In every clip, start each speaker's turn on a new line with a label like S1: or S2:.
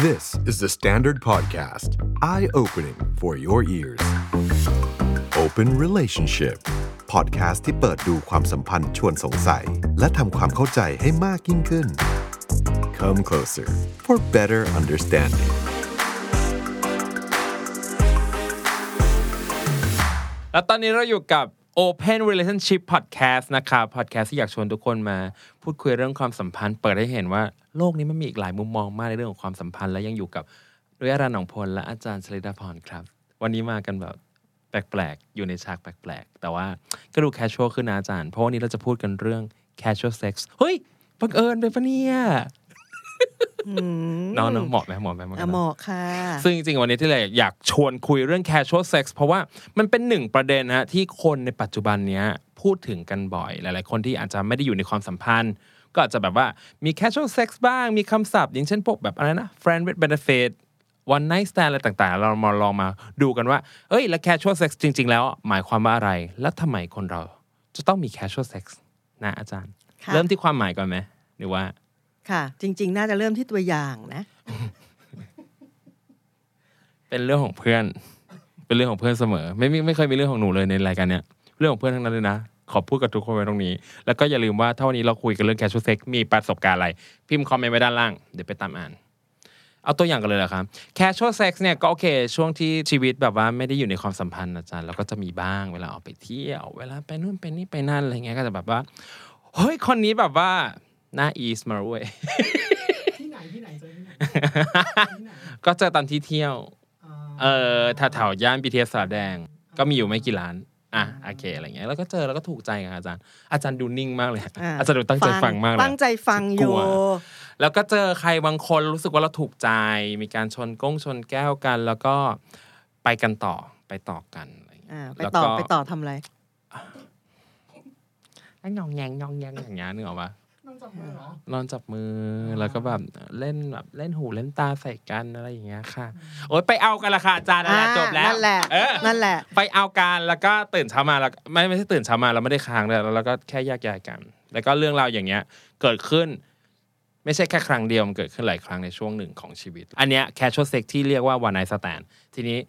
S1: This is the Standard Podcast. Eye opening for your ears. Open Relationship. Podcast ที่เปิดดูความสัมพันธ์ชวนสงสัย และทำความเข้าใจให้มากยิ่งขึ้น Come closer for better understanding.
S2: แล้วตอนนี้เราอยู่กับ Open Relationship Podcast นะครับ podcast ที่อยากชวนทุกคนมา พูดคุยเรื่องความสัมพันธ์ เปิดให้เห็นว่าโลกนี้มันมีอีกหลายมุมมองมากในเรื่องของความสัมพันธ์ และยังอยู่กับดุยอารันหนองพลและอาจารย์ชลิดาพรครับ วันนี้มากันแบบแปลกๆ อยู่ในฉากแปลกๆ แต่ว่าก็ดู casual ขึ้นนะอาจารย์ เพราะวันนี้เราจะพูดกันเรื่อง casual sex เฮ้ยบังเอิญไปปะเนี่ย น้องน้องเหมาะไหมเหมาะไหม
S3: อะเหมาะค่ะ
S2: ซึ่งจริงๆ วันนี้ที่เราอยากชวนคุยเรื่อง casual sex เพราะว่ามันเป็นหนึ่งประเด็นนะฮะที่คนในปัจจุบันเนี้ยพูดถึงกันบ่อย หลาย ๆ คนที่อาจจะไม่ได้อยู่ในความสัมพันธ์ ก็อาจจะแบบว่ามี casual sex บ้าง มีคำศัพท์ อย่างเช่นพวกแบบอะไรนะ friend with benefit one night stand อะไรต่าง ๆ เรามาลองมาดูกันว่า เอ้ย แล้ว casual sex จริง ๆ แล้วหมายความว่าอะไร และทำไมคนเราจะต้องมี casual sex นะอาจารย์
S3: ค่ะ
S2: เริ่มที่ความหมายก่อนไหมหรือว่า
S3: ค่ะ จริง ๆ น่าจะเริ่มที่ตัวอย่างนะ
S2: เป็นเรื่องของเพื่อน เป็นเรื่องของเพื่อนเสมอ ไม่ไม่ไม่เคยมีเรื่องของหนูเลยในรายการเนี้ยเรื่องของเพื่อนทั้งนั้นเลยนะ ขอพูดกับทุกคนไว้ตรงนี้ แล้วก็อย่าลืมว่าถ้าวันนี้เราคุยกันเรื่อง casual sex มีประสบการณ์อะไร พิมพ์คอมเมนต์ไว้ด้านล่าง เดี๋ยวไปตามอ่าน เอาตัวอย่างกันเลยเหรอครับ casual sex เนี่ยก็โอเค ช่วงที่ชีวิตแบบว่าไม่ได้อยู่ในความสัมพันธ์อาจารย์เราก็จะมีบ้างเวลาออกไปเที่ยว เวลาไปนู่นไปนี่ไปนั่นอะไรเงี้ยก็จะแบบว่าเฮ้ยคนนี้แบบว่า หน้าอีสมาเว้ย
S4: ที่ไหนที่ไหนเจอที่ไหน
S2: ก็เจอตอนที่เที่ยว เออแถวๆย่านบีทีเอสสาแดง ก็มีอยู่ไม่กี่ร้านอะโอเคอะไรเงี้ยแล้วก็เจอแล้วก็ถูกใจกับอาจารย์ อาจารย์ดูนิ่งมากเลย
S3: อะ
S2: อาจารย์ดูตั้งใจฟังมากเลย
S3: ตั้งใจฟังอก
S2: ลั
S3: ยู่
S2: วแล้วก็เจอใครบางคนรู้สึกว่าเราถูกใจ มีการชนก้งชนแก้วกัน แล้วก็ไปกันต่อไปต่อกันอะไรเงี้ย
S3: อ่าไป
S2: แล้ว
S3: ต่อ
S2: ก็
S3: ไปต่อทำอะไร
S2: แล้วงองแงงงองแงงอย่างเงี้ยนึกออกปะ
S4: น้อง จับมือเหรอ
S2: นอนจับมือแล้วก็แบบเล่นแบบเล่นหูเล่นตาใส่กันอะไรอย่างเงี้ยค่ะ โอ๊ยไปเอากันละค่ะอาจารย์นั่นแหละ
S3: อ่า
S2: จบแล้ว
S3: นั่นแหละ
S2: เออ
S3: นั่นแหละ
S2: ไปเอาการแล้วก็ตื่นเช้ามาแล้วไม่ไม่ใช่ตื่นเช้ามาแล้วไม่ได้ค้างเลยแล้วก็แค่แยกย้ายกัน แล้วก็เรื่องราวอย่างเงี้ย เกิดขึ้น ไม่ใช่แค่ครั้งเดียวมันเกิดขึ้นหลายครั้งในช่วงหนึ่งของชีวิต อันเนี้ย casual sex ที่เรียกว่า one night stand ทีนี้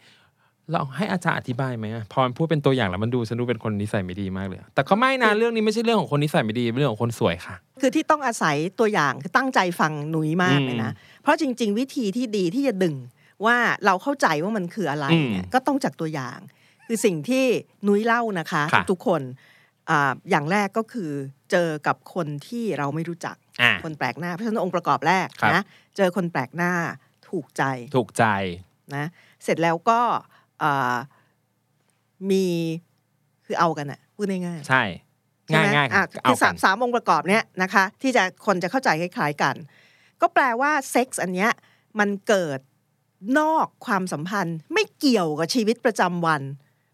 S2: เราให้อาจารย์อธิบายไหมอะพอมันพูดเป็นตัวอย่างแล้วมันดูฉันดูเป็นคนนิสัยไม่ดีมากเลย แต่ก็ไม่นะเรื่องนี้ไม่ใช่เรื่องของคนนิสัยไม่ดีเป็นเรื่องของคนสวยค่ะ
S3: คือที่ต้องอาศัยตัวอย่างคือตั้งใจฟังหนุยมากเลยนะเพราะจริง ๆ วิธีที่ดีที่จะดึงว่าเราเข้าใจว่ามันคืออะไรเนี่ย
S2: อืม
S3: ก็ต้องจากตัวอย่าง คือสิ่งที่หนุยเล่านะคะ
S2: ค่ะ
S3: ทุกๆคนอ่าอย่างแรกก็คือเจอกับคนที่เราไม่รู้จัก
S2: อะ
S3: คนแปลกหน้าเพราะฉะนั้นองค์ประกอบแรก
S2: ครับ
S3: นะเจอคนแปลกหน้าถูกใจ
S2: ถูกใจ
S3: นะเสร็จแล้วก็อ่า มีคือเอากันอะพูดง่ายๆ
S2: ใช่
S3: ใช่
S2: ง่าย
S3: ไหม
S2: ง่าย
S3: อะ
S2: เอา
S3: คือ
S2: กั
S3: สานมสามองค์ประกอบเนี้ยนะคะ ที่จะคนจะเข้าใจคล้ายๆกัน ก็แปลว่าเซ็กส์อันเนี้ยมันเกิดนอกความสัมพันธ์ ไม่เกี่ยวกับชีวิตประจำวัน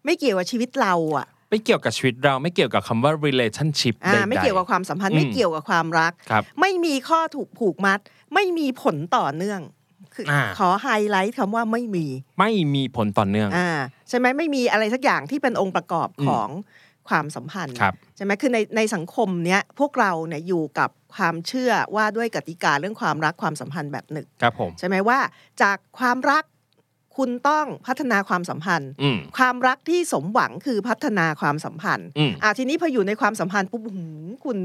S3: ไม่เกี่ยวกับชีวิตเราอะ
S2: ไม่เกี่ยวกับชีวิตเราไม่เกี่ยวกับคำว่า relationship
S3: อ่า
S2: ใดๆ
S3: ไม่เกี่ยวกับความสัมพันธ์
S2: อืม
S3: ไม่เกี่ยวกับความรัก
S2: ครับ
S3: ไม่มีข้อถูกผูกมัด ไม่มีผลต่อเนื่อง คืออาขอไฮไลท์คำว่าไม่มี
S2: ไม่มีผลต่อเนื่อง
S3: อ่าใช่ไหมไม่มีอะไรสักอย่างที่เป็นองค์ประกอบ
S2: อืม
S3: ของความสัมพันธ์
S2: ครับ
S3: ใช่ไหมคือในในสังคมเนี้ยพวกเราเนี่ยอยู่กับความเชื่อว่าด้วยกติกาเรื่องความรักความสัมพันธ์แบบหนึ่ง
S2: ครับผม
S3: ใช่ไหมว่าจากความรักคุณต้องพัฒนาความสัมพันธ์
S2: อืม
S3: ความรักที่สมหวังคือพัฒนาความสัมพันธ์
S2: อืม
S3: อ่าทีนี้พออยู่ในความสัมพันธ์ปุ๊บหืมคุณ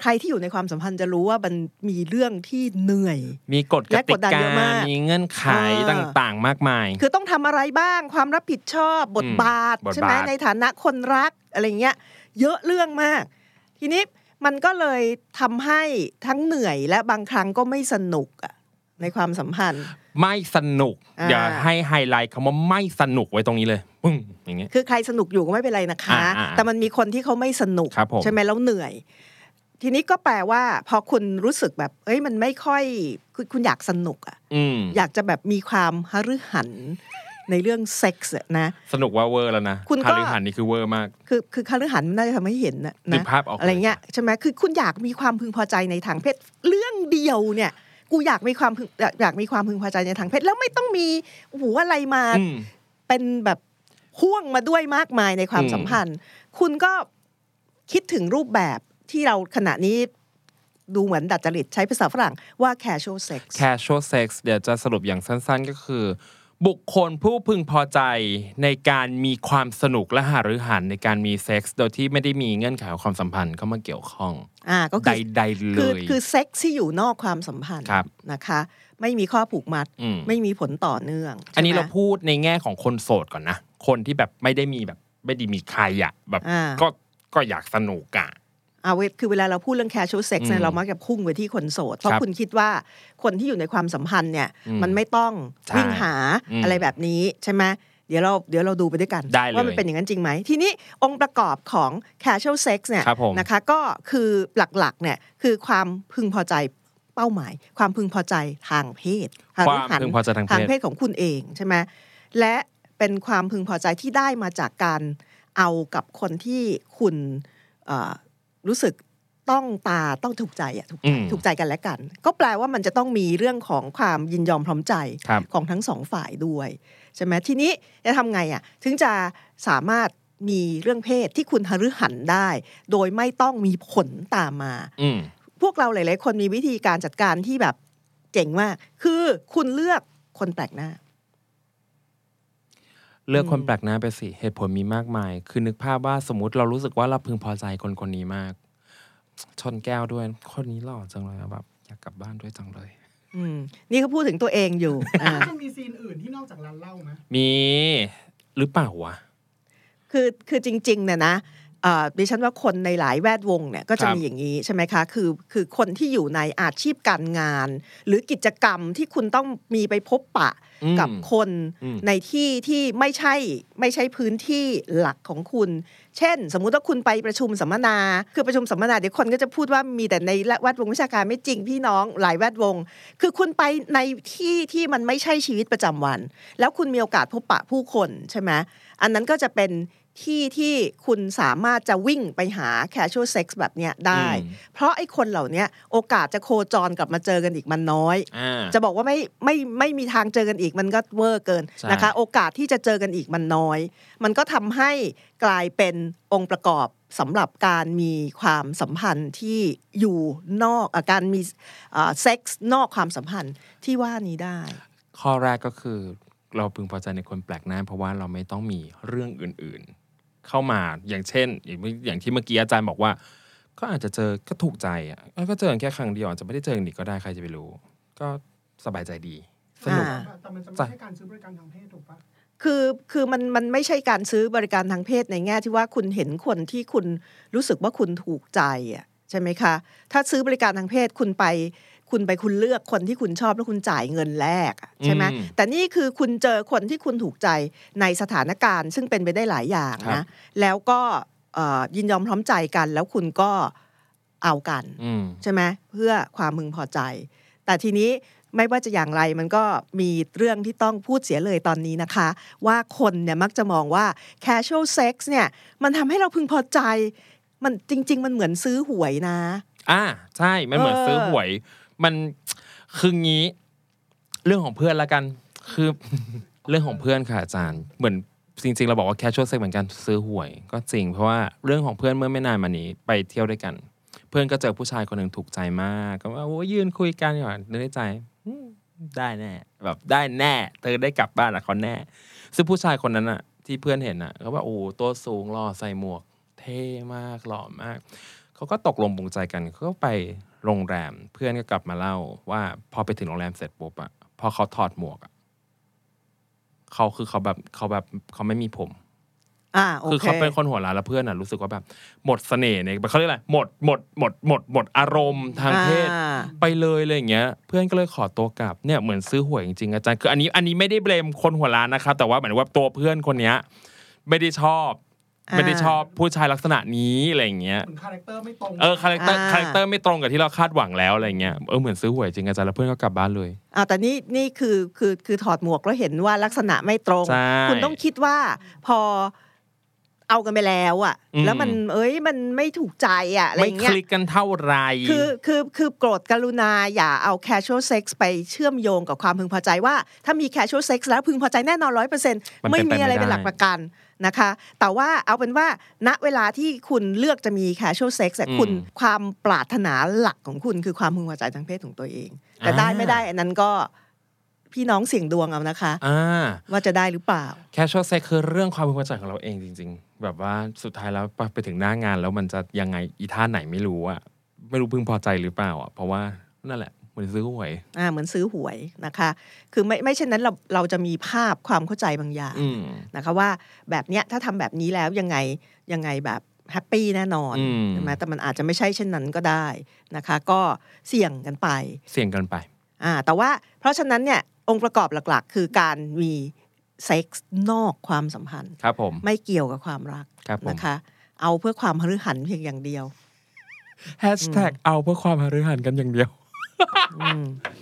S3: ใครที่อยู่ในความสัมพันธ์จะรู้ว่ามันมีเรื่องที่เหนื่อย
S2: มีกฎก
S3: และ
S2: ติ
S3: กดดัน
S2: กา
S3: เยอะมาก
S2: มีเงื่อนไข
S3: อ่า
S2: ต่างๆ มากมาย
S3: คือต้องทำอะไรบ้าง ความรับผิดชอบบท
S2: อืม
S3: บาท
S2: บทบาท
S3: ใช่ไหมในฐานะคนรักอะไรเงี้ย เยอะเรื่องมาก ทีนี้มันก็เลยทำให้ทั้งเหนื่อยและบางครั้งก็ไม่สนุกอะในความสัมพันธ์
S2: ไม่สนุก
S3: อ่า
S2: เดี๋ยวให้ไฮไลท์คำว่าไม่สนุกไว้ตรงนี้เลยปึ้งอย่างเงี้ย
S3: คือใครสนุกอยู่ก็ไม่เป็นไรนะคะ
S2: อ่าอ่า
S3: แต่มันมีคนที่เขาไม่สนุก
S2: ครับผม
S3: ใช่ไหมแล้วเหนื่อย ทีนี้ก็แปลว่า พอคุณรู้สึกแบบ เอ้ยมันไม่ค่อยคุณคุณอยากสนุกอะ
S2: อืม
S3: อยากจะแบบมีความหฤหรรษ์ในเรื่องเซ็กส์อะนะ
S2: สนุกว่าเวอร์แล้วนะ
S3: คุณก็
S2: หฤหรรษ์นี่คือเวอร์มาก
S3: คือคือหฤหรรษ์มันน่าจะทำให้เห็นนะ
S2: นึกภาพออกนะเลย
S3: อะไรเงี้ยใช่ไหมคือคุณอยากมีความพึงพอใจในทางเพศ เรื่องเดียวเนี่ย กูอยากมีความพึงอยากอยากมีความพึงพอใจในทางเพศแล้วไม่ต้องมีโอ้โหอะไรมา
S2: อืม
S3: เป็นแบบพ่วงมาด้วยมากมายในความ
S2: อืม
S3: สัมพันธ์ คุณก็คิดถึงรูปแบบ ที่เราขณะนี้ดูเหมือนดัดจริตใช้ภาษาฝรั่งว่า casual sex
S2: casual sex เดี๋ยวจะสรุปอย่างสั้นๆก็คือ บุคคลผู้พึงพอใจในการมีความสนุกและหารือหันในการมีเซ็กส์โดยที่ไม่ได้มีเงื่อนไขของความสัมพันธ์เข้ามาเกี่ยวข้อง
S3: อ่าก็
S2: ใคื
S3: อ
S2: ดๆเล
S3: คือยคือเซ็กซ์ที่อยู่นอกความสัมพันธ์
S2: ครับ
S3: นะคะ ไม่มีข้อผูกมัด
S2: อืม
S3: ไม่มีผลต่อเนื่อง
S2: อันนี้
S3: ใช่ไหม
S2: เราพูดในแง่ของคนโสดก่อนนะ คนที่แบบไม่ได้มีแบบไม่ได้มีใครอะแบบ
S3: อ่า
S2: ก็ก็อยากสนุกอะ
S3: เอาเวคือเวลาเราพูดเรื่อง casual sex เนี่ย
S2: อืม
S3: เรามักจะพุ่งไปที่คนโสด เพราะ
S2: ครับ
S3: คุณคิดว่าคนที่อยู่ในความสัมพันธ์เนี่ย
S2: อืม
S3: มันไม่ต้อง
S2: ใช่
S3: วิ่งหา
S2: อืม
S3: อะไรแบบนี้ใช่ไหมเดี๋ยวเราเดี๋ยวเราดูไปด้วยกัน
S2: ได้เลย
S3: ว่ามันเป็นอย่างนั้นจริงไหม ทีนี้องค์ประกอบของ casual sex เนี่ย
S2: ครับผม
S3: นะคะก็คือหลักๆเนี่ยคือความพึงพอใจเป้าหมาย ความพึงพอใจทางเพศ
S2: ความพึงพอใจทางเพศ
S3: ทางเพศของคุณเองใช่ไหมและเป็นความพึงพอใจที่ได้มาจากการเอากับคนที่คุณเอ่อ รู้สึกต้องตาต้องถูกใจอะถูกใจ
S2: อืม
S3: ถูกใจกันและกัน ก็แปลว่ามันจะต้องมีเรื่องของความยินยอมพร้อมใจ
S2: ครับ
S3: ของทั้งสองฝ่ายด้วยใช่ไหมทีนี้จะทำไงอะถึงจะสามารถมีเรื่องเพศที่คุณหฤหันได้ โดยไม่ต้องมีผลตามมา
S2: อืม
S3: พวกเราหลาย ๆ คนมีวิธีการจัดการที่แบบเจ๋งมาก คือคุณเลือกคนแปลกหน้า
S2: เลือกคน
S3: อืม
S2: แปลกหน้าไปสิเหตุผลมีมากมาย คือนึกภาพว่าสมมติเรารู้สึกว่าเราพึงพอใจคนคนนี้มาก ชนแก้วด้วย คนนี้หล่อจังเลยอะแบบอยากกลับบ้านด้วยจังเลย
S3: อืมนี่เขาพูดถึงตัวเองอยู่อ่า
S4: มันมีซีนอื่นที่นอกจากร้านเหล้าไหม
S2: มีหรือเปล่าวะ
S3: คือคือจริงๆเนี่ยนะเอ่อ ดิฉันว่าคนในหลายแวดวงเนี่ยก็จะ
S2: ครับ
S3: มีอย่างนี้ใช่ไหมคะคือคือคนที่อยู่ในอาชีพการงาน หรือกิจกรรมที่คุณต้องมีไปพบปะ
S2: อืม
S3: กับคน
S2: อืม
S3: ในที่ที่ไม่ใช่ไม่ใช่พื้นที่หลักของคุณ เช่น สมมุติว่าคุณไปประชุมสัมมนา คือประชุมสัมมนาเดี๋ยวคนก็จะพูดว่ามีแต่ในแวดวงวิชาการไม่จริงพี่น้องหลายแวดวง คือคุณไปในที่ที่มันไม่ใช่ชีวิตประจำวัน แล้วคุณมีโอกาสพบปะผู้คนใช่ไหมอันนั้นก็จะเป็น ที่ที่คุณสามารถจะวิ่งไปหา casual sex แบบเนี้ยได้
S2: อืม
S3: เพราะไอ้คนเหล่าเนี้ยโอกาสจะโคจรกลับมาเจอกันอีกมันน้อย
S2: อ่า
S3: จะบอกว่าไม่ไม่ไม่มีทางเจอกันอีกมันก็เวอร์เกิน
S2: ใช่
S3: นะคะ โอกาสที่จะเจอกันอีกมันน้อย มันก็ทำให้กลายเป็นองค์ประกอบสำหรับการมีความสัมพันธ์ที่อยู่นอกอาการมีเซ็กส์นอกความสัมพันธ์ที่ว่านี้ได้
S2: ข้อแรกก็คือเราพึงพอใจในคนแปลกหน้า เพราะว่าเราไม่ต้องมีเรื่องอื่นๆ เข้ามาอย่างเช่นอย่างอย่างที่เมื่อกี้อาจารย์บอกว่า ก็อาจจะเจอก็ถูกใจอะเอ้ยก็เจอกันแค่ครั้งเดียวอาจจะไม่ได้เจอกันอีกก็ได้ใครจะไปรู้ ก็สบายใจดีสนุก
S3: อ่า
S4: แต่มันจะไม่ใช่การซื้อบริการทางเพศถูกปะ
S3: คือคือมันมันไม่ใช่การซื้อบริการทางเพศในแง่ที่ว่าคุณเห็นคนที่คุณรู้สึกว่าคุณถูกใจอะใช่ไหมคะ ถ้าซื้อบริการทางเพศคุณไป คุณไปคุณเลือกคนที่คุณชอบแล้วคุณจ่ายเงินแลกอะใช่ไหม
S2: อืม
S3: แต่นี่คือคุณเจอคนที่คุณถูกใจในสถานการณ์ ซึ่งเป็นไปได้หลายอย่าง
S2: ครั
S3: นะ
S2: บ
S3: แล้วก็เอ่อยินยอมพร้อมใจกัน แล้วคุณก็เอากัน
S2: อืม
S3: ใช่ไหมเพื่อความมึงพอใจ แต่ทีนี้ไม่ว่าจะอย่างไรมันก็มีเรื่องที่ต้องพูดเสียเลยตอนนี้นะคะ ว่าคนเนี่ยมักจะมองว่า casual sex เนี่ย มันทำให้เราพึงพอใจ มันจริง ๆ มันเหมือนซื้อหวยนะ
S2: อ่าใช่ มันเหมือน
S3: เออ
S2: ซื้อหวย มันคืองี้ เรื่องของเพื่อนละกัน คือ เรื่องของเพื่อนค่ะอาจารย์ เหมือนจริงๆ เราบอกว่า casual sex เหมือนกันซื้อหวย ก็จริงเพราะว่าเรื่องของเพื่อนเมื่อไม่นานมานี้ไปเที่ยวด้วยกัน เพื่อนก็เจอผู้ชายคนหนึ่งถูกใจมาก ก็ว่าโอ้ยืนคุยกันก่อนนึกในใจได้แน่แบบได้แน่เธอได้กลับบ้านอะเขาแน่ ซึ่งผู้ชายคนนั้นอะที่เพื่อนเห็นอะเขาว่าโอ้ตัวสูงหล่อใส่หมวก เท่มากหล่อมากเขาก็ตกลงปรงใจกันเขาก็ไป โรงแรม เพื่อนก็กลับมาเล่าว่าพอไปถึงโรงแรมเสร็จปุ๊บอะพอเขาถอดหมวกอะเขาคือเขาแบบเขาแบบเขาไม่มีผม
S3: อ่าโอ
S2: คือ
S3: เค
S2: เขาเป็นคนหัวร้านแล้วเพื่อนอะรู้สึกว่าแบบ หมดเสน่ห์ในเขาเรียกอะไรหมดหมดหมดหมดหมดอารมณ์ทางเพศ
S3: อ่า
S2: ไปเลยอะไรอย่างเงี้ย เพื่อนก็เลยขอตัวกลับเนี่ยเหมือนซื้อหวยจริงๆอาจารย์คืออันนี้อันนี้ไม่ได้เบลมคนหัวร้านนะครับแต่ว่าเหมือนว่าตัวเพื่อนคนเนี้ย ไม่ได้ชอบ
S3: อ่า
S2: ไม่ได้ชอบผู้ชายลักษณะนี้อะไรอย่างเงี้ย
S4: เหมือน character ไม่ตรง
S2: เออ character อ่า character ไม่ตรงกับที่เราคาดหวังแล้วอะไรเงี้ยเออเหมือนซื้อหวยจริงอาจารย์แล้วเพื่อนก็กลับบ้านเลย
S3: อ่าแต่นี่นี่คือคือคือถอดหมวกแล้วเห็นว่าลักษณะไม่ตรง
S2: ใช่
S3: คุณต้องคิดว่าพอเอากันไปแล้วอะ
S2: อืม
S3: แล้วมันเอ้ยมันไม่ถูกใจอะอะไรอ
S2: ไม่
S3: ย่าง
S2: ค
S3: เงี้ย
S2: ลิกกันเท่าไหร
S3: คือคือคือโปรดกรุณาอย่าเอา casual sex ไปเชื่อมโยงกับความพึงพอใจว่า ถ้ามี casual sex แล้วพึงพอใจแน่นอนร้อยเปอร์เซ็นต์
S2: มันเป็น
S3: ไม่มีอะไร
S2: ไปไม่
S3: เป็นหลัก
S2: ได้
S3: ประกัน นะคะ แต่ว่าเอาเป็นว่าณเวลาที่คุณเลือกจะมี casual sex อะ
S2: อืม
S3: คุณความปรารถนาหลักของคุณคือความพึงพอใจทางเพศของตัวเอง แต่
S2: อ่า
S3: ได้ไม่ได้อันนั้นก็พี่น้องเสี่ยงดวงเอานะคะ
S2: อ่า
S3: ว่าจะได้หรือเปล่า
S2: แคชชวลเซ็กคือเรื่องความพึงพอใจของเราเองจริง ๆ แบบว่าสุดท้ายแล้วไปถึงหน้างานแล้วมันจะยังไงอีท่าไหนไม่รู้อะไม่รู้พึงพอใจหรือเปล่าอะเพราะว่านั่นแหละเห มือนซื้อหวย
S3: อ่าเหมือนซื้อหวยนะคะ คือไม่ไม่เช่นนั้นเราเราจะมีภาพความเข้าใจบางอย่าง
S2: อืม
S3: นะคะว่าแบบเนี้ยถ้าทำแบบนี้แล้วยังไงยังไงแบบ happy แน่นอน
S2: อืม
S3: ใช่ไหมแต่มันอาจจะไม่ใช่เช่นนั้นก็ได้นะคะ ก็เสี่ยงกันไป
S2: เสี่ยงกันไป
S3: อ่าแต่ว่าเพราะฉะนั้นเนี่ยองค์ประกอบหลักๆ คือการมีเซ็กส์นอกความสัมพันธ์
S2: ครับผม
S3: ไม่เกี่ยวกับความรัก
S2: ครับผม
S3: นะคะ เอาเพื่อความหฤหรรษ์เพียงอย่างเดียว
S2: แฮชแท็กเอาเพื่อความหฤหันกันอย่างเดียว
S3: อืม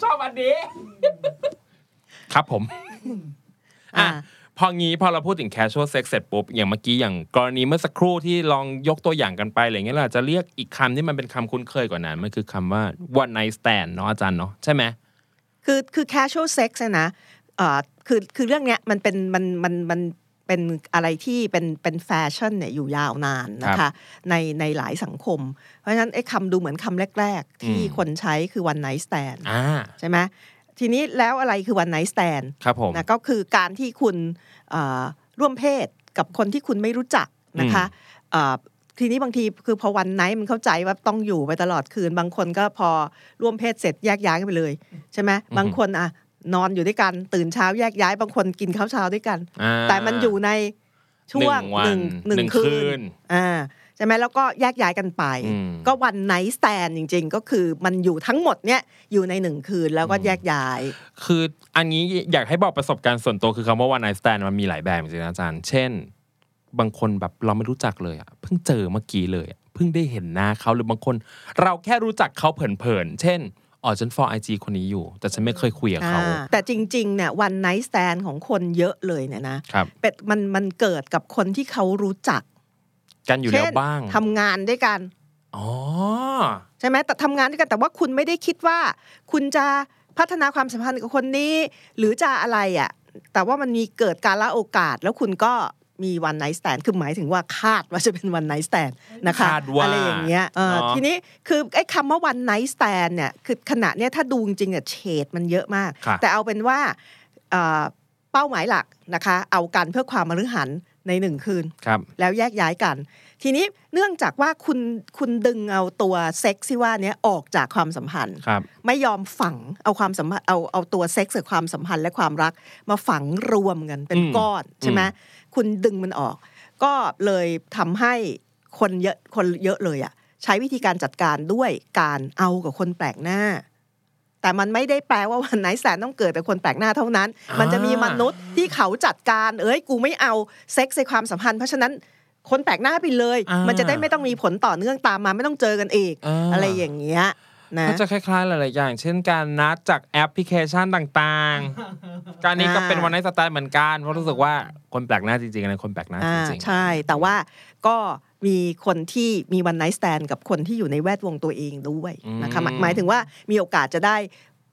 S2: ชอบอันนี้ ครับผม อะ
S3: อ่า
S2: พองี้พอเราพูดถึง casual sex เสร็จปุ๊บอย่างเมื่อกี้อย่างกรณีเมื่อสักครู่ที่ลองยกตัวอย่างกันไปอะไรเงี้ยเราอาจจะเรียกอีกคำที่มันเป็นคำคุ้นเคยกว่านั้นมันคือคำว่า one night stand เนาะอาจารย์เนาะใช่ไหม
S3: คือคือ casual sex เนี่ยนะเอ่อคือคือเรื่องเนี้ยมันเป็นมันมันมัน เป็นอะไรที่เป็นเป็นแฟชั่นเนี่ยอยู่ยาวนานนะ
S2: ครั
S3: คะ
S2: บ
S3: ในในหลายสังคม เพราะฉะนั้นไอ้คำดูเหมือนคำแรก ๆ ที่
S2: อืม
S3: คนใช้คือ one night stand
S2: อ่า
S3: ใช่ไหมทีนี้แล้วอะไรคือ one night stand
S2: ครับผม
S3: นะก็คือการที่คุณเอ่อร่วมเพศกับคนที่คุณไม่รู้จักนะคะเอ่อทีนี้บางทีคือพอวันไนท์มันเข้าใจว่าต้องอยู่ไปตลอดคืน บางคนก็พอร่วมเพศเสร็จแยกย้ายกันไปเลย ใช่ไหมบางคนอะ นอนอยู่ด้วยกัน ตื่นเช้าแยกย้ายบางคนกินข้าวเช้าด้วยกัน
S2: อ่า
S3: แต่มันอยู่ในช่วง
S2: หนึ่งวัน
S3: หนึ่งหนึ่
S2: หนึ่
S3: ง
S2: ง
S3: คื
S2: คื
S3: น
S2: น
S3: อ่าใช่ไหมแล้วก็แยกย้ายกันไป
S2: อืม
S3: ก็วันไนท์สแตนจริง ๆ ก็คือมันอยู่ทั้งหมดเนี่ยอยู่ในหนึ่งคืนแล้วก็แยกย้าย
S2: คืออันนี้อยากให้บอกประสบการณ์ส่วนตัวคือคำว่า one night stand มันมีหลายแบบจริงๆนะอาจารย์ เช่น บางคนแบบเราไม่รู้จักเลยอะเพิ่งเจอเมื่อกี้เลยอะเพิ่งได้เห็นหน้าเขาหรือบางคน เราแค่รู้จักเขาเผินๆเช่น อ๋อฉันฟอไอจีคนนี้อยู่ แต่ฉันไม่เคยคุยกับเขา
S3: อ่าแต่จริงๆเนี่ย one night stand ของคนเยอะเลยเนี่ยนะครับเป็นมันมันเกิดกับคนที่เขารู้จัก
S2: กันอยู่
S3: เช่
S2: แล้ว
S3: น
S2: บ้าง
S3: ทำงานด้วยกัน
S2: อ๋อ
S3: ใช่ไหมแต่ทำงานด้วยกันแต่ว่าคุณไม่ได้คิดว่า คุณจะพัฒนาความสัมพันธ์กับคนนี้ หรือจะอะไรอะแต่ว่ามันมีเกิดการละโอกาสแล้วคุณก็ มี one night stand คือหมายถึงว่าคาดว่าจะเป็น one night stand นะคะ
S2: คาดว่า
S3: อะไรอย่างเงี้ยเออ
S2: เนาะ
S3: ทีนี้คือไอ้คำว่า one night stand เนี่ยคือขณะเนี้ยถ้าดูจริงๆอะเฉดมันเยอะมาก
S2: ค่ะ
S3: แต่เอาเป็นว่าเอ่อเป้าหมายหลักนะคะ เอากันเพื่อความมฤหันในหนึ่งคืน
S2: ครับ
S3: แล้วแยกย้ายกัน ทีนี้เนื่องจากว่าคุณคุณดึงเอาตัวเซ็กซ์ที่ว่าเนี้ยออกจากความสัมพันธ์
S2: ครับ
S3: ไม่ยอมฝังเอาความสัมพันธ์เอาเอาตัวเซ็กซ์กับความสัมพันธ์และความรักมาฝังรวมกันเป็น
S2: อืม
S3: ก้อนใช่ไหม คุณดึงมันออก ก็เลยทำให้คนเยอะคนเยอะเลยอะใช้วิธีการจัดการด้วยการเอากับคนแปลกหน้า แต่มันไม่ได้แปลว่า one night stand ต้องเกิดแต่คนแปลกหน้าเท่านั้น มันจะมีมนุษย์ที่เขาจัดการ เอ้ยกูไม่เอาเซ็กซ์ในความสัมพันธ์เพราะฉะนั้นคนแปลกหน้าไปเลย
S2: อ่ามั
S3: มันจะได้ไม่ต้องมีผลต่อเนื่องตามมาไม่ต้องเจอกันอีก
S2: อ่า
S3: อะไรอย่างเงี้ย นะ
S2: ก็จะคล้ายๆหลายๆอย่าง เช่นการนัดจากแอปพลิเคชันต่างๆ การนี้ก็เป็น one night stand เหมือนกันเพราะรู้สึกว่าคนแปลกหน้าจริงๆอันนั้นคนแปลกหน้า
S3: อ่าจ
S2: ริง
S3: ใช่ แต่ว่าก็มีคนที่มี one night stand กับคนที่อยู่ในแวดวงตัวเองด้วยนะคะหมายหมายถึงว่ามีโอกาสจะได้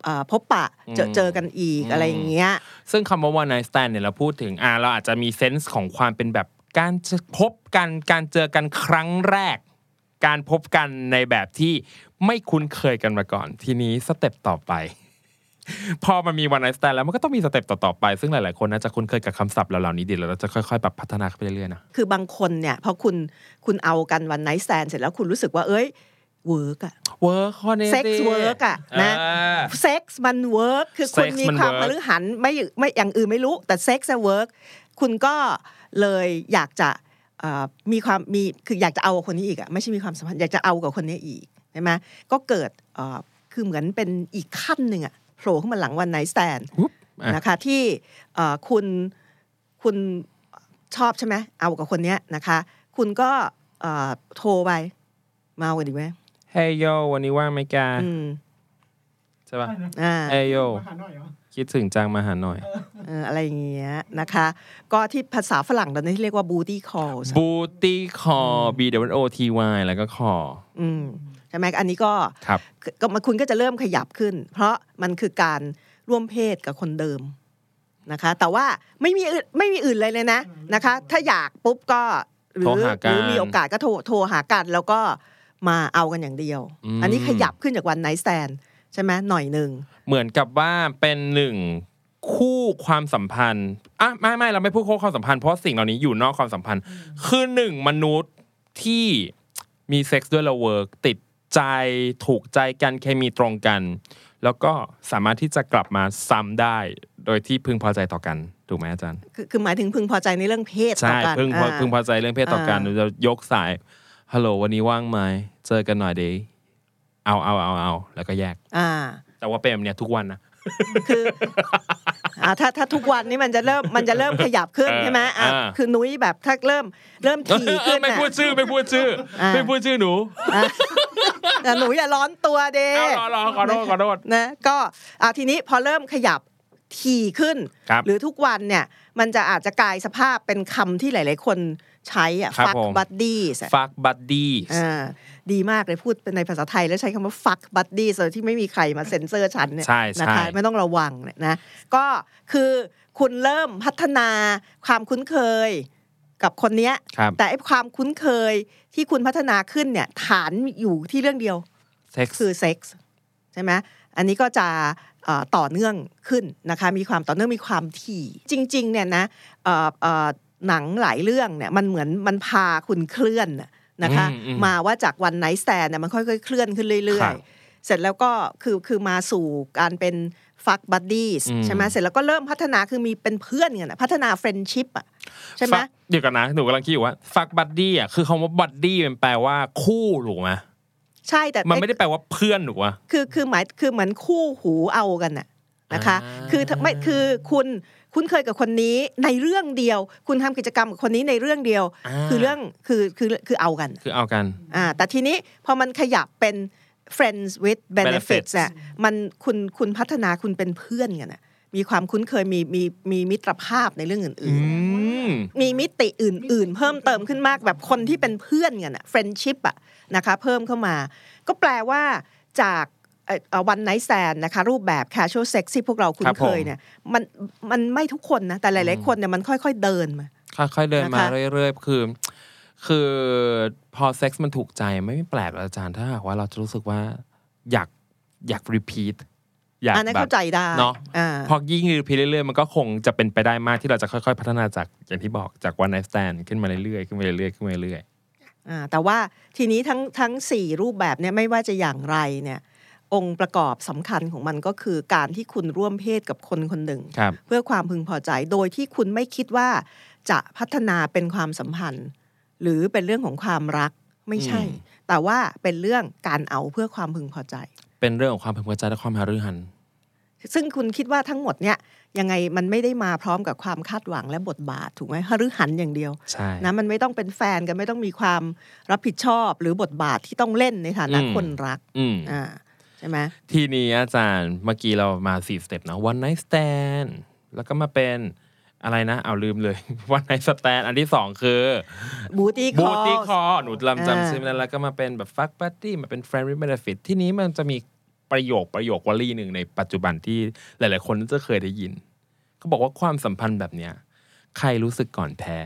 S3: เอ่อพบปะเจอเจอกันอีกอะไรอย่างเงี้ย
S2: ๆซึ่งคำว่า one night stand เนี่ยเราพูดถึงอ่าเราอาจจะมี sense ของความเป็นแบบการจะพบกันการเจอกันครั้งแรก การพบกันในแบบที่ ไม่คุ้นเคยกันมาก่อน ทีนี้ step ต่อไป พอมันมี one night stand แล้วมันก็ต้องมี step ต่อๆไป ซึ่งหลาย ๆ คนน่าจะคุ้นเคยกับคำศัพท์เหล่านี้ดีแล้วเราจะค่อยๆ ปรับพัฒนาขึ้นไปเรื่อยๆนะ
S3: คือบางคนเนี่ยพอคุณคุณเอากัน one night stand เสร็จแล้วคุณรู้สึกว่าเอ้ย work อะ
S2: work ข้อนี้
S3: Sex work อะนะ
S2: เออ
S3: เซ็กซ์มัน work คือคุณ
S2: Sex
S3: มี
S2: มัน
S3: ความ
S2: work
S3: มฤหันไม่ไม่อย่างอื่นไม่รู้ แต่เซ็กซ์ work คุณก็เลยอยากจะเอ่อมีความมีคืออยากจะเอากับคนนี้อีกอะไม่ใช่มีความสัมพันธ์อยากจะเอากับคนนี้อีก ใช่ไหมก็เกิดเอ่อคือเหมือนเป็นอีกขั้นหนึ่งอะโผล่ขึ้นมาหลัง one night stand
S2: ปุ๊บอะ
S3: นะคะที่เอ่อคุณคุณชอบใช่ไหมเอากับคนเนี้ยนะคะ คุณก็เอ่อโทรไปมาเอากันดีไหม
S2: เฮ้ยโยวันนี้ว่างไหมแก
S3: อืม
S2: ใช่ปะ
S3: อ่า
S2: เฮ้ยโย
S4: มาหาหน่อยเหรอ
S2: คิดถึงจังมาหาหน่อย
S3: เอออะไรอย่างเงี้ยนะคะ ก็ที่ภาษาฝรั่งตอนนี้เรียกว่า booty calls
S2: บูตี้คอ B W O T Y แล้วก็คอ
S3: อืมใช่ไหมอันนี้ก็
S2: ครับ
S3: ก็มันคุณก็จะเริ่มขยับขึ้น เพราะมันคือการร่วมเพศกับคนเดิมนะคะ แต่ว่าไม่มีอื่นไม่มีอื่นเลยเลยนะนะคะ ถ้าอยากปุ๊บก็หรื
S2: โทร
S3: อ
S2: หากัน
S3: หรือมีโอกาสก็โทรโทรหากัน แล้วก็มาเอากันอย่างเดียว
S2: อืม
S3: อันนี้ขยับขึ้นจากวันไนท์แ a นใช่ไหมหน่อยหนึ่ง
S2: เหมือนกับว่าเป็นหนึ่งคู่ความสัมพันธ์อะไม่ไม่เราไม่พูดคู่ความสัมพันธ์เพราะสิ่งเหล่านี้อยู่นอกความสัมพันธ์ คือหนึ่งมนุษย์ที่มีเซ็กซ์ด้วยแล้ว work ติด ใจถูกใจกันเคมีตรงกัน แล้วก็สามารถที่จะกลับมาซ้ำได้ โดยที่พึงพอใจต่อกันถูกไหมอาจารย์
S3: คือคือหมายถึงพึงพอใจในเรื่องเพศต่อกันใช่
S2: พึงพอ
S3: อ่า
S2: พึงพอใจเรื่องเพศต่อกัน
S3: อ่า
S2: เราจะยกสายฮัลโหลวันนี้ว่างไหมเจอกันหน่อยเดย์เอาเอาเอาเอาแล้วก็แยก
S3: อ่า
S2: แต่ว่าเป็นแบบเนี้ยทุกวันนะ
S3: คือ อ่าถ้าถ้าทุกวันนี้มันจะเริ่มมันจะเริ่มขยับขึ้น
S2: เออ
S3: ใช่ไหมอะ
S2: อ่า
S3: คือนุ้ยแบบถ้าเริ่มเริ่มถี่
S2: เออ
S3: ขึ้น
S2: ไม่
S3: น่ะ
S2: พูดชื่อไม่พูดชื่อ
S3: อ่า
S2: ไม่พูดชื่อหนู
S3: อะแต่หนูอย่าร้อนตัวเด้
S2: เอารอรอขอโทษขอโทษ
S3: นะก็อะทีนี้พอเริ่มขยับถี่ขึ้น
S2: ครับ
S3: หรือทุกวันเนี่ยมันจะอาจจะกลายสภาพเป็นคำที่หลาย ๆ คนใช้อะ
S2: ครับ
S3: fuck
S2: ผม
S3: buddies อะ
S2: fuck buddies
S3: อ่า ดีมากเลยพูดเป็นในภาษาไทย แล้วใช้คำว่า fuck buddies โดยที่ไม่มีใครมาเซ็นเซอร์ฉันเนี่ย
S2: ใช่ใช่
S3: นะคะไม่ต้องระวังเนี่ยนะก็คือคุณเริ่มพัฒนาความคุ้นเคยกับคนเนี้ย
S2: ครับ
S3: แต่ไอ้ความคุ้นเคยที่คุณพัฒนาขึ้นเนี่ยฐานอยู่ที่เรื่องเดียว
S2: sex
S3: คือเซ็กส์ใช่ไหมอันนี้ก็จะเอ่อต่อเนื่องขึ้นนะคะมีความต่อเนื่องมีความถี่ จริง ๆ เนี่ยนะเอ่อเอ่อหนังหลายเรื่องเนี่ยมันเหมือนมันพาคุณเคลื่อน น่ะนะคะ
S2: อืมอืม
S3: มาว่าจากวันไนท์แ a นเนี่ยมันค่อยๆ เคลื่อนขึ้นเรื่อ
S2: ครั
S3: ย
S2: บ
S3: ๆเสร็จแล้วก็คือคือมาสู่การเป็นฟักบัดดี้
S2: อืม
S3: ใช่ไหมเสร็จแล้วก็เริ่มพัฒนาคือมีเป็นเพื่อนกันอะพัฒนาเฟรนชิพอะใช่ไหม
S2: Fuck เดี๋ยวกันนะหนูกำลังคิดอยู่ว่า fuck buddy อะคือคำว่า buddy มันแปลว่าคู่ถูกไหม
S3: ใช่แต่
S2: มันไม่ได้แปลว่าเพื่อนถูกปะ
S3: คือคือหมายคือเหมือนคู่หูเอากันน่ะ นะคะ
S2: อ่า
S3: คือไม่คือคุณคุ้นเคยกับคนนี้ในเรื่องเดียว คุณทำกิจกรรมกับคนนี้ในเรื่องเดียว คือเรื่องคือคือคือเอากัน
S2: คือเอากัน
S3: อ่าแต่ทีนี้พอมันขยับเป็น friends with benefits
S2: benefits
S3: อะมันคุณคุณพัฒนาคุณเป็นเพื่อนกันอะมีความคุ้นเคยมีมีมีมิตรภาพในเรื่องอื่
S2: อื
S3: น
S2: ม
S3: ๆมีมิติอื่น ๆ เพิ่มเติมขึ้นมากแบบคนที่เป็นเพื่อนกันอะ friendship อะนะคะเพิ่มเข้ามา ก็แปลว่าจาก วันไนท์แ n นนะคะ รูปแบบ casual sex ที่พวกเราคุ้
S2: ครั
S3: น
S2: บ
S3: เคยเนี่ยมันมันไม่ทุกคนนะ แต่หลายๆคนเนี่ยมันค่อย ๆ เดินมา
S2: ค่อยๆเดินมา
S3: นะคะ
S2: เรื่อยๆ คือ คือพอเซ็กซ์มันถูกใจไม่แปลกหรอกอาจารย์ถ้าหากว่าเราจะรู้สึกว่าอยากอยาก repeat อยาก
S3: อันนั้น
S2: แบบ
S3: เข้าใจได้
S2: เนาะ
S3: อ่า
S2: พอยิ่ง repeat เรื่อยๆ มันก็คงจะเป็นไปได้มากที่เราจะค่อยๆ พัฒนาจากอย่างที่บอกจาก one night stand ขึ้นมาเรื่อยๆขึ้นมาเรื่อยๆขึ้นมาเรื่อย
S3: อ่าแต่ว่าทีนี้ทั้งทั้งสี่รูปแบบเนี่ยไม่ว่าจะอย่างไรเนี่ย องค์ประกอบสำคัญของมันก็คือการที่คุณร่วมเพศกับคนคนหนึ่ง
S2: ๆครับ
S3: เพื่อความพึงพอใจโดยที่คุณไม่คิดว่าจะพัฒนาเป็นความสัมพันธ์ หรือเป็นเรื่องของความรักไม่ใช่
S2: อืม
S3: แต่ว่าเป็นเรื่องการเอาเพื่อความพึงพอใจ
S2: เป็นเรื่องของความพึงพอใจและความหารือหัน
S3: ซึ่งคุณคิดว่าทั้งหมดเนี่ยยังไงมันไม่ได้มาพร้อมกับความคาดหวังและบทบาทถูกไหมหรือหันอย่างเดียว
S2: ใช่
S3: นะมันไม่ต้องเป็นแฟนกันไม่ต้องมีความรับผิดชอบ หรือบทบาทที่ต้องเล่นในฐานะ
S2: อืม
S3: คนรัก
S2: อืม
S3: อ่าใช่ไหม
S2: ทีนี้อาจารย์เมื่อกี้เรามาสี่สเต็ปนะ one night stand แล้วก็มาเป็นอะไรนะ เอาลืมเลย one night stand อันที่สองคือ
S3: บูตี้ค
S2: บู
S3: อ
S2: ตี้คอหนูลำ
S3: อ่า
S2: จำชื่อไม่ได้แล้วก็มาเป็นแบบ fuck buddy มาเป็น friend with benefit ที่นี้มันจะมีประโยคประโยควลีหนึ่งในปัจจุบันที่หลาย ๆ คนน่าจะเคยได้ยินเขาบอกว่าความสัมพันธ์แบบเนี้ยใครรู้สึกก่อนแพ้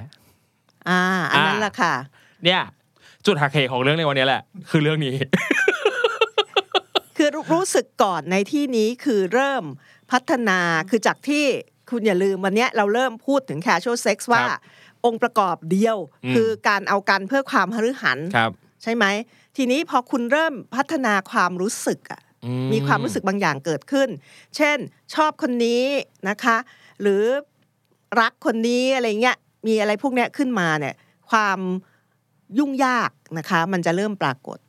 S3: อ่า อันนั้น
S2: อ่า
S3: แหละค่ะ
S2: เนี่ย จุดหักเหของเรื่องในวันนี้แหละ คือเรื่องนี้
S3: คือรู้รู้สึกก่อนในที่นี้คือเริ่มพัฒนาคือจากที่คุณอย่าลืมวันเนี้ยเราเริ่มพูดถึง casual sex ว่า
S2: ครับ
S3: องค์ประกอบเดียว
S2: อืม
S3: คือการเอากันเพื่อความหฤหัน
S2: ครับ
S3: ใช่ไหม ทีนี้พอคุณเริ่มพัฒนาความรู้สึกอะ
S2: อื
S3: มีความรู้สึกบางอย่างเกิดขึ้น เช่น ชอบคนนี้นะคะ หรือรักคนนี้อะไรเงี้ยมีอะไรพวกเนี้ยขึ้นมาเนี่ย ความยุ่งยากนะคะ มันจะเริ่มปรากฏ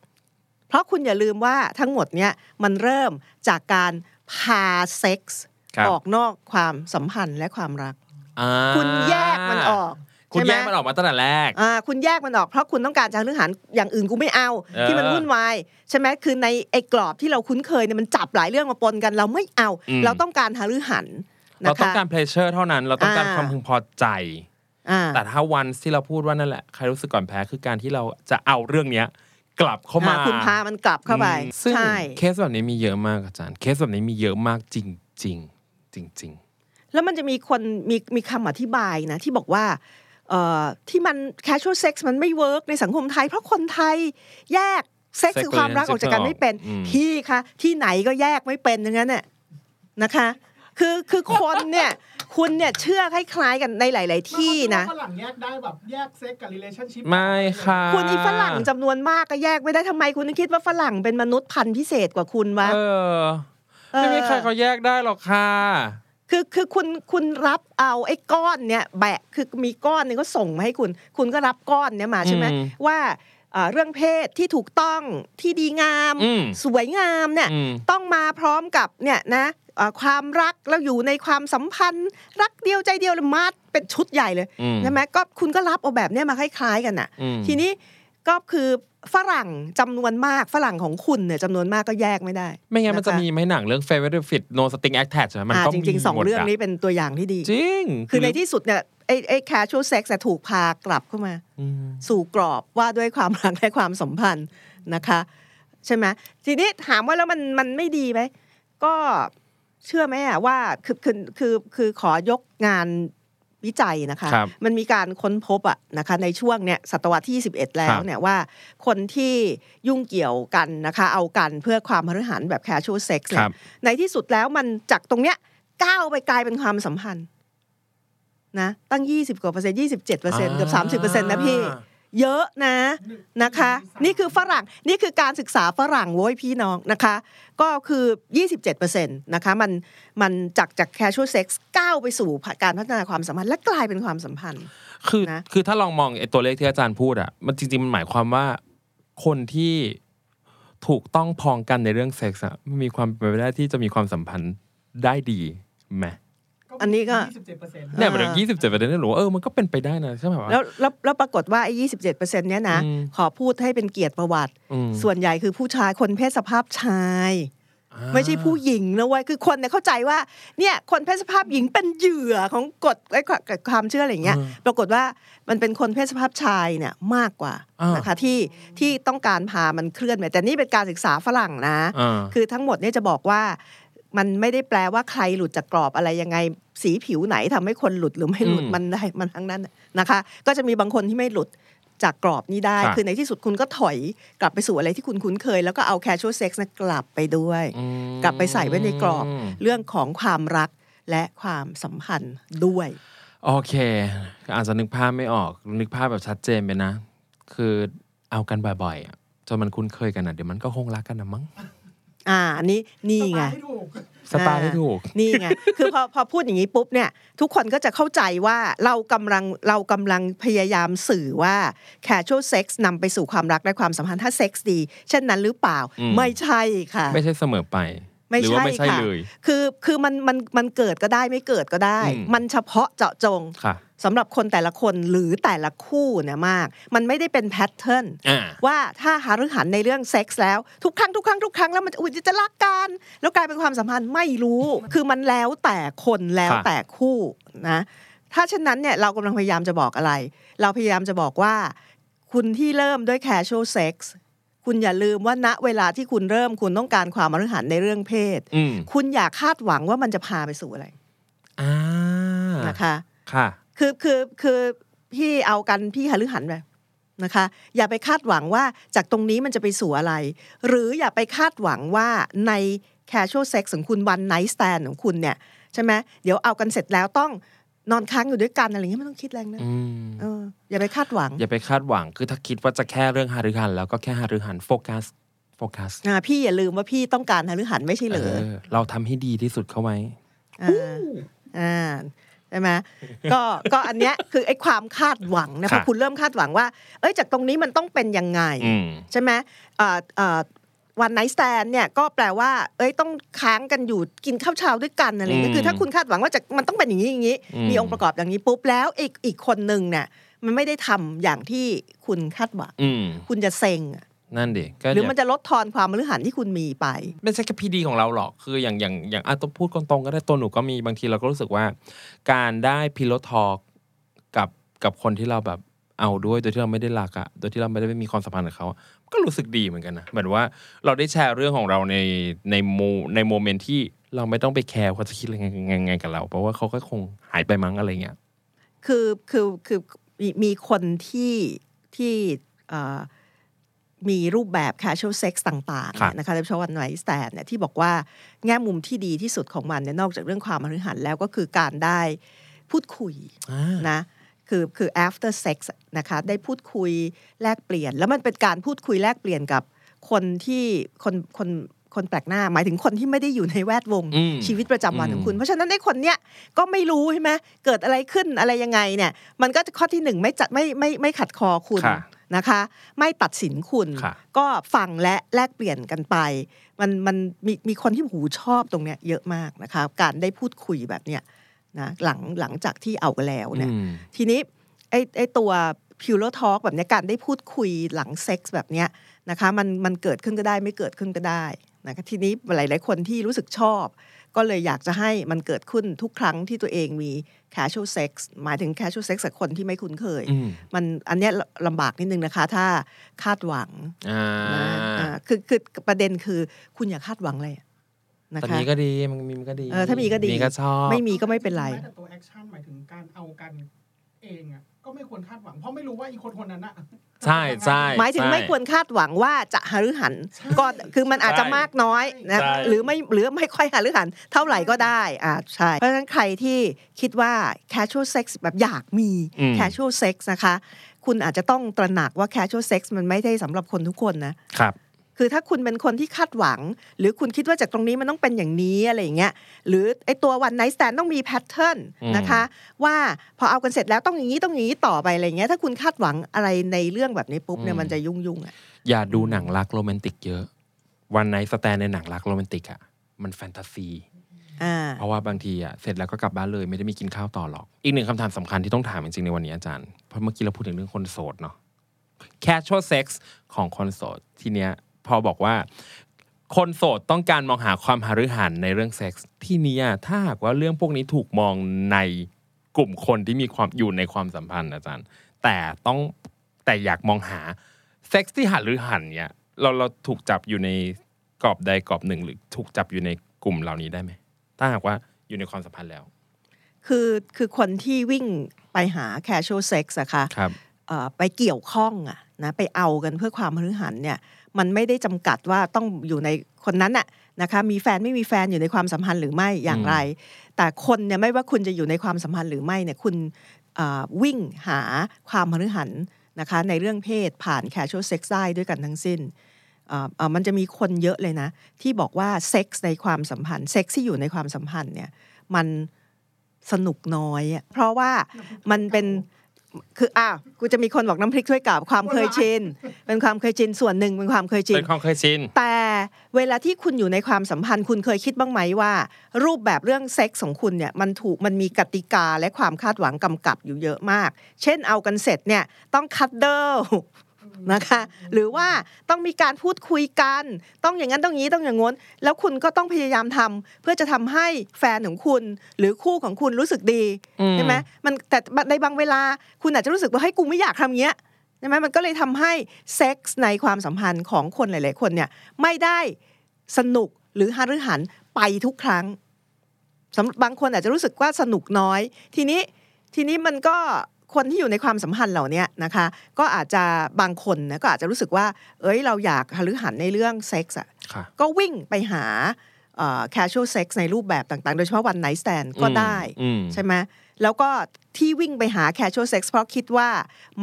S3: เพราะคุณอย่าลืมว่าทั้งหมดเนี้ยมันเริ่มจากการพาเซ็กส์
S2: ครับ
S3: ออกนอกความสัมพันธ์และความรัก
S2: อ่า
S3: คุณแยกมันออก
S2: คุณ
S3: ใช่ไห
S2: แยกมันออกมาตั้งแต่แรก
S3: อ่าคุณแยกมันออกเพราะคุณต้องการจะเรื่องหันอย่างอื่นกูไม่เอา
S2: เออ
S3: ที่มันวุ่นวายใช่ไหมคือในไอ้กรอบที่เราคุ้นเคยเนี่ยมันจับหลายเรื่องมาปนกันเราไม่เอา
S2: อืม
S3: เราต้องการหารือหัน
S2: เราต้อง
S3: นะคะ
S2: การ pleasure เท่านั้น เราต้องการ
S3: อ่า
S2: ความพึงพอใจ
S3: อ่า
S2: แต่ถ้าวันที่เราพูดว่านั่นแหละใครรู้สึกก่อนแพ้คือการที่เราจะเอาเรื่องเนี้ย กลับเข้ามา
S3: อ่าคุณพามันกลับเข้าไป
S2: อืมซึ่ง
S3: ใช่
S2: เคสแบบนี้มีเยอะมากอาจารย์ เคสแบบนี้มีเยอะมากจริงจริงๆจริง
S3: แล้วมันจะมีคนมีมีคำอธิบายนะ ที่บอกว่าเอ่อที่มัน casual sex มันไม่ work ในสังคมไทย เพราะคนไทยแยกเซ็ก
S2: Sex
S3: คือความรักออกจากกันไม่เป็น
S2: อืม
S3: พี่คะที่ไหนก็แยกไม่เป็นอย่างนั้นน่ะนะคะ คือคือคนเนี่ย คุณเนี่ยเชื่อคล้ายๆกันในหลาย ๆ ที่นะ
S4: ฝรั่งแยกได้แบบแยกเซ็กกับ relationship
S2: ๆไม่ค่ะ
S3: คุณอีฝรั่งจำนวนมากก็แยกไม่ได้ทำไมคุณถึงคิดว่าฝรั่งเป็นมนุษย์พันธุ์พิเศษกว่าคุณวะ
S2: เออไม่มีใครเขาแยกได้หรอกค่ะ
S3: คือคือคุณคุณรับเอาไอ้ก้อนเนี่ยแบะคือมีก้อนหนึงก็ส่งมาให้คุณ คุณก็รับก้อนเนี่ยมาใช่ไหม
S2: อืม
S3: ว่า เอ่อเรื่องเพศที่ถูกต้องที่ดีงาม
S2: อืม
S3: สวยงามเนี่ย
S2: อืม
S3: ต้องมาพร้อมกับเนี่ยนะเอ่อความรักแล้วอยู่ในความสัมพันธ์ รักเดียวใจเดียวเลยมัดเป็นชุดใหญ่เลย
S2: อืม
S3: ใช่ไหมก็คุณก็รับเอาแบบเนี้ยมาคล้ายๆกันน่ะ
S2: อืม
S3: ทีนี้ก็คือฝรั่งจำนวนมากฝรั่งของคุณเนี่ยจำนวนมากก็แยกไม่ได้
S2: ไม่งั้นมันจะ
S3: ค
S2: มีไหมหนังเรื่อง favorite fit no string attached อะมัน
S3: อ่า
S2: ก็
S3: จ
S2: มี
S3: ริงๆสอง
S2: หมดะ
S3: เรื่องนี้เป็นตัวอย่างที่ดี
S2: จริง
S3: คือในที่สุดเนี่ย ไอ้ไอ้ casual sex อะถูกพากลับเข้ามา
S2: อืม
S3: สู่กรอบว่าด้วยความรักและความสัมพันธ์นะคะ ใช่ไหมทีนี้ถามว่าแล้วมันมันไม่ดีไหมก็เชื่อไหมอะว่าคือคือคือคือขอยกงานวิจัยนะคะ
S2: ครับ
S3: มันมีการค้นพบอะนะคะในช่วงเนี่ยศตวรรษที่ 21 แล้
S2: ควรับ
S3: เนี่ยว่าคนที่ยุ่งเกี่ยวกันนะคะเอากันเพื่อความพฤหันแบบ casual sex
S2: ค
S3: เนี่
S2: รั
S3: ย
S2: บ
S3: ในที่สุดแล้วมันจากตรงเนี้ยก้าวไปกลายเป็นความสัมพันธ์ นะตั้ง 20 กว่าเปอร์เซ็นต์27เปอร์เซ็นต์เกือบ30เปอร์เซ็นต์นะพี่ เยอะนะนะคะ นี่คือฝรั่งนี่คือการศึกษาฝรั่งโว้ยพี่น้องนะคะ ก็คือ 27%นะคะมันมันจากจาก casual sex ก้าวไปสู่การพัฒนาความสัมพันธ์และกลายเป็นความสัมพันธ์
S2: คือ
S3: นะ
S2: คือถ้าลองมองไอ้ตัวเลขที่อาจารย์พูดอะมันจริงๆมันหมายความว่าคนที่ถูกต้องพองกันในเรื่องเซ็กส์อะมันมีความเป็นไปได้ที่จะมีความสัมพันธ์ได้ดีไหม
S3: อันนี้ก็
S4: 27เปอร์เซ็นต์
S2: เนี่ยมันยี่สิบเจ็ดเปอร์เซ็นต์นี่หรือว่าเออมันก็เป็นไปได้นะใช่ไหมวะ
S3: แล้วแล้วแล้วปรากฏว่าไอ้ยี่สิบเจ็ดเปอร์เซ็นต์เนี้ยนะ
S2: อืม
S3: ขอพูดให้เป็นเกียรติประวัติ
S2: อืม
S3: ส่วนใหญ่คือผู้ชายคนเพศสภาพชาย
S2: อ่า
S3: ไม่ใช่ผู้หญิงนะเว้ยคือคนเนี่ยเข้าใจว่าเนี่ยคนเพศสภาพหญิงเป็นเหยื่อของกฎไอ้ความเชื่ออะไรอย่างเงี้ย ปรากฏว่ามันเป็นคนเพศสภาพชายเนี่ยมากกว่า
S2: อ่าน
S3: นะคะที่ที่ต้องการพามันเคลื่อนไปแต่นี่เป็นการศึกษาฝรั่งนะ
S2: อ่า
S3: คือทั้งหมดเนี่ยจะบอกว่า มันไม่ได้แปลว่าใครหลุดจากกรอบอะไรยังไง สีผิวไหนทำให้คนหลุดหรือไม่หลุด
S2: อืม
S3: มันได้มันทั้งนั้นนะคะ ก็จะมีบางคนที่ไม่หลุดจากกรอบนี้ได้
S2: ครับ
S3: คือในที่สุดคุณก็ถอยกลับไปสู่อะไรที่คุณคุ้นเคย แล้วก็เอา casual sex นะกลับไปด้วย
S2: อืม
S3: กลับไปใส่ไว้ในกรอบเรื่องของความรักและความสัมพันธ์ด้วย
S2: โอเค อาจจะนึกภาพไม่ออกนึกภาพแบบชัดเจนไปนะ คือเอากันบ่อยๆอะจนมันคุ้นเคยกันอะเดี๋ยวมันก็คงรักกันนะมั้ง
S3: อ่าอันนี้นี่ไง
S4: ให้ถูก
S2: สไตล์ให้ถูก
S3: นี่ไงคือพอพอพูดอย่างนี้ปุ๊บเนี่ย ทุกคนก็จะเข้าใจว่าเรากำลังเรากำลังพยายามสื่อว่า casual sex นำไปสู่ความรักและความสัมพันธ์ถ้าเซ็กส์ดี เช่นนั้นหรือเปล่า
S2: อืม
S3: ไม่ใช่ค่ะ
S2: ไม่ใช่เสมอไป
S3: ไม่
S2: หรือว่า
S3: ใช่
S2: ไม่ใช่
S3: ค่ะ
S2: เลย
S3: คือคือมันมันมันเกิดก็ได้ไม่เกิดก็ได้
S2: อืม
S3: มันเฉพาะเจาะจง
S2: ค่ะ
S3: สำหรับคนแต่ละคนหรือแต่ละคู่เนี่ยมาก มันไม่ได้เป็นแพทเทิร์น
S2: อ่า
S3: ว่าถ้าหารือหันในเรื่องเซ็กส์แล้วทุกครั้งทุกครั้งทุกครั้งแล้วมันอุ๊ยจะรักกัน แล้วกลายเป็นความสัมพันธ์ไม่รู้ คือมันแล้วแต่คนแล้ว
S2: ค่ะ
S3: แต่คู่นะ ถ้าเช่นนั้นเนี่ยเรากำลังพยายามจะบอกอะไร เราพยายามจะบอกว่า คุณที่เริ่มด้วย casual sex คุณอย่าลืมว่าณเวลาที่คุณเริ่มคุณต้องการความอรหันในเรื่องเพศ
S2: อืม
S3: คุณอย่าคาดหวังว่ามันจะพาไปสู่อะไร
S2: อ่า
S3: นะคะ
S2: ค่ะ
S3: คือคือคือพี่เอากันพี่หฤหันไปนะคะ อย่าไปคาดหวังว่าจากตรงนี้มันจะไปสู่อะไร หรืออย่าไปคาดหวังว่าใน casual sex ของคุณ one night stand ของคุณเนี่ยใช่ไหมเดี๋ยวเอากันเสร็จแล้วต้อง นอนค้างอยู่ด้วยกันอะไรเงี้ยไม่ต้องคิดแรงนะ
S2: อืม
S3: เอออย่าไปคาดหวัง
S2: อย่าไปคาดหวังคือถ้าคิดว่าจะแค่เรื่องฮาริหัน แล้วก็แค่ฮาริหันโฟกัสโฟกัส
S3: อ่าพี่อย่าลืมว่าพี่ต้องการหฤหันไม่ใช่เหร
S2: เอ
S3: อ
S2: อเราทำให้ดีที่สุดเข้าไว้
S3: อ่าอ่าใช่ไหมก็ก็อันเนี้ยคือไอ้ความคาดหวังนะ
S2: ครั
S3: พ
S2: บ
S3: อคุณเริ่มคาดหวังว่า เอ้ยจากตรงนี้มันต้องเป็นยังไง
S2: อืม
S3: ใช่ไหม วันไนท์สแตนเนี่ยก็แปลว่า เอ้ยต้องค้างกันอยู่กินข้าวเช้าด้วยกันอะไรอย่างเงี้ย
S2: อืม
S3: คือถ้าคุณคาดหวังว่าจะมันต้องเป็นอย่างนี้อย่างนี้
S2: อืม
S3: มีองค์ประกอบอย่างนี้ปุ๊บแล้วอีกอีกคนหนึ่งเนี่ยมันไม่ได้ทำอย่างที่คุณคาดหวัง
S2: อืม
S3: คุณจะเซ็งอะ
S2: นั่นดิก็
S3: หรือ
S2: อย่า
S3: มันจะลดทอนความหฤหรรษ์ที่คุณมีไป
S2: ไม่ใช่แค่พีดีของเราหรอก คืออย่างอย่างอย่างอะต้องพูดตรงๆก็ได้ตัวหนูก็มีบางทีเราก็รู้สึกว่า การได้ pillow talk กับกับคนที่เราแบบเอาด้วยโดยที่เราไม่ได้รักอะโดยที่เราไม่ได้มีความสัมพันธ์กับเขาอะ ก็รู้สึกดีเหมือนกันนะเหมือนว่าเราได้แชร์เรื่องของเราในในโมใน moment ที่เราไม่ต้องไปแคร์เขาจะคิดอะไรไงไงกับเรา เพราะว่าเขาก็คงหายไปมั้งอะไรเงี้ย
S3: คือคือคือมีมีคนที่ที่เอ่อมีรูปแบบ casual sex ต่างๆ
S2: ครับ
S3: เนี่ยนะคะโดยเฉพาะวันไนท์สแตนเนี่ยที่บอกว่าแง่มุมที่ดีที่สุดของมันเนี่ยนอกจากเรื่องความมหัหันแล้วก็คือการได้พูดคุยนะ คือคือ after sex นะคะได้พูดคุยแลกเปลี่ยน แล้วมันเป็นการพูดคุยแลกเปลี่ยนกับคนที่คนคนคนแปลกหน้า หมายถึงคนที่ไม่ได้อยู่ในแวดวง
S2: อืม
S3: ชีวิตประจำวัน
S2: อืม
S3: ของคุณ เพราะฉะนั้นไอ้คนเนี้ยก็ไม่รู้ใช่ไหมเกิดอะไรขึ้นอะไรยังไงเนี่ย มันก็ข้อที่หนึ่งไม่จัดไม่ไม่ไม่ขัดคอคุณ
S2: ค่ะ
S3: นะคะ ไม่ตัดสินคุณ
S2: ค่ะ
S3: ก็ฟังและแลกเปลี่ยนกันไป มันมันมีมีคนที่หูชอบตรงเนี้ยเยอะมากนะคะการได้พูดคุยแบบเนี้ย นะหลังหลังจากที่เอากันแล้วเนี่ย
S2: อืม
S3: ทีนี้ไอ้ไอ้ตัวพิวโ r ทอ k แบบเนี้ยการได้พูดคุยหลังเซ็กส์แบบเนี้ยนะคะมันมันเกิดขึ้นก็ได้ไม่เกิดขึ้นก็ได้นะคะทีนี้หลาย ๆ คนที่รู้สึกชอบ ก็เลยอยากจะให้มันเกิดขึ้นทุกครั้งที่ตัวเองมี casual sex หมายถึง casual sex กับคนที่ไม่คุ้นเคย
S2: อืม
S3: มันอันเนี้ยลำบากนิดนึงนะคะ ถ้าคาดหวัง
S2: อ่า
S3: นะอ่าคือคือประเด็นคือคุณอย่าคาดหวังเลย นะ
S2: แต่
S3: คะ
S2: มีก็ดีมันมีมันก็ดี
S3: เออถ้ามีก็ดี
S2: มีก็ชอบ
S3: ไม่มีก็ไม่เป็นไร
S4: แม้แต่ตัวแอคชั่นหมายถึงการเอากันเองอะก็ไม่ควรคาดหวังเพราะไม่รู้ว่าอีกคนคนนั้นอะ
S2: ใช่ใช่
S3: หมายถึง
S2: ใช่
S3: ไม่ควรคาดหวังว่าจะหฤหัน
S4: ใช่
S3: ก็คือมันอาจจะ
S2: ใช่
S3: มากน้อยนะ
S2: ใช่
S3: หรือไม่หรือไม่ค่อยหฤหัน เท่าไหร่ก็ได้อ่าใช่เพราะฉะนั้นใครที่คิดว่า casual sex แบบอยากมี
S2: อืม
S3: casual sex นะคะ คุณอาจจะต้องตระหนักว่า casual sex มันไม่ได้สำหรับคนทุกคนนะ
S2: ครับ
S3: คือถ้าคุณเป็นคนที่คาดหวัง หรือคุณคิดว่าจากตรงนี้มันต้องเป็นอย่างนี้อะไรอย่างเงี้ยหรือไอตัววันไนท์สแตนต้องมีแพทเทิร์น
S2: อืม
S3: นะคะว่าพอเอากันเสร็จแล้วต้องอย่างนี้ต้องอย่างนี้ต่อไปอะไรอย่างเงี้ยถ้าคุณคาดหวังอะไรในเรื่องแบบนี้ปุ๊บเนี่ยมันจะยุ่งยุ่งๆอะ
S2: อย่าดูหนังรักโรแมนติกเยอะวันไหนสแตนในหนังรักโรแมนติกอะมันแฟนตาซี
S3: อ่า
S2: เพราะว่าบางทีอะเสร็จแล้วก็กลับบ้านเลยไม่ได้มีกินข้าวต่อหรอก อีกหนึ่งคำถามสำคัญที่ต้องถามจริงๆในวันนี้อาจารย์ เพราะเมื่อกี้เราพูดถึงเรื่องคนโสดเนาะ casual sex ของคนโสดทีเนี้ย พอบอกว่า คนโสดต้องการมองหาความหฤหันในเรื่องเซ็กส์ที่เนี้ยถ้าหากว่าเรื่องพวกนี้ถูกมองในกลุ่มคนที่มีความอยู่ในความสัมพันธ์อาจารย์ แต่ต้องแต่อยากมองหาเซ็กส์ที่หฤหันเนี่ยเราเราถูกจับอยู่ในกรอบใดกรอบหนึ่ง หรือถูกจับอยู่ในกลุ่มเหล่านี้ได้ไหมถ้าหากว่าอยู่ในความสัมพันธ์แล้ว
S3: คือคือคนที่วิ่งไปหา casual sex อะค่ะ
S2: ครับ
S3: เอ่อไปเกี่ยวข้องอะนะไปเอากันเพื่อความมฤหันเนี่ย มันไม่ได้จำกัดว่าต้องอยู่ในคนนั้นอะนะคะมีแฟนไม่มีแฟนอยู่ในความสัมพันธ์หรือไม่อย่างไร แต่คนเนี่ยไม่ว่าคุณจะอยู่ในความสัมพันธ์หรือไม่เนี่ยคุณเอ่อวิ่งหาความมฤหันนะคะในเรื่องเพศผ่าน casual sex ได้ด้วยกันทั้งสิ้นเอ่อเอ่อมันจะมีคนเยอะเลยนะ ที่บอกว่าเซ็กส์ในความสัมพันธ์เซ็กส์ที่อยู่ในความสัมพันธ์เนี่ยมันสนุกน้อยอะเพราะว่ามันเป็น คืออ้าวกูจะมีคนบอกน้ำพริกถ้วยเก่าความเคยชินเป็นความเคยชินส่วนหนึ่งเป็นความเคยชิ
S2: เป็นนความเคยชิน
S3: แต่เวลาที่คุณอยู่ในความสัมพันธ์ คุณเคยคิดบ้างไหมว่า รูปแบบเรื่องเซ็กส์ของคุณเนี่ยมันถูกมันมีกติกาและความคาดหวังกำกับอยู่เยอะมาก เช่นเอากันเสร็จเนี่ยต้องคัดเดิล นะคะ หรือว่าต้องมีการพูดคุยกัน ต้องอย่างนั้นต้องอย่างนี้ต้องอย่างง้น แล้วคุณก็ต้องพยายามทำเพื่อจะทำให้แฟนของคุณ หรือคู่ของคุณรู้สึกดี
S2: อืม
S3: ใช่ไหมมันแต่ในบางเวลาคุณอาจจะรู้สึกว่าให้ยกูไม่อยากทำอย่างเงี้ยใช่ไหมมันก็เลยทำให้เซ็กส์ในความสัมพันธ์ของคนหลาย ๆ คนเนี่ยไม่ได้สนุกหรือฮารือหันไปทุกครั้งสำหรับบางคนอาจจะรู้สึกว่าสนุกน้อย ทีนี้ทีนี้มันก็ คนที่อยู่ในความสัมพันธ์เหล่าเนี้ยนะคะ ก็อาจจะบางคนนะก็อาจจะรู้สึกว่า เอ้ยเราอยากฮารือหันในเรื่องเซ็กส์อะ
S2: ค่ะ
S3: ก็วิ่งไปหาเอ่อ casual sex ในรูปแบบต่างๆ โดยเฉพาะวัน night stand ก็ได้
S2: อืม
S3: ใช่ไหมแล้วก็ที่วิ่งไปหา casual sex เพราะคิดว่า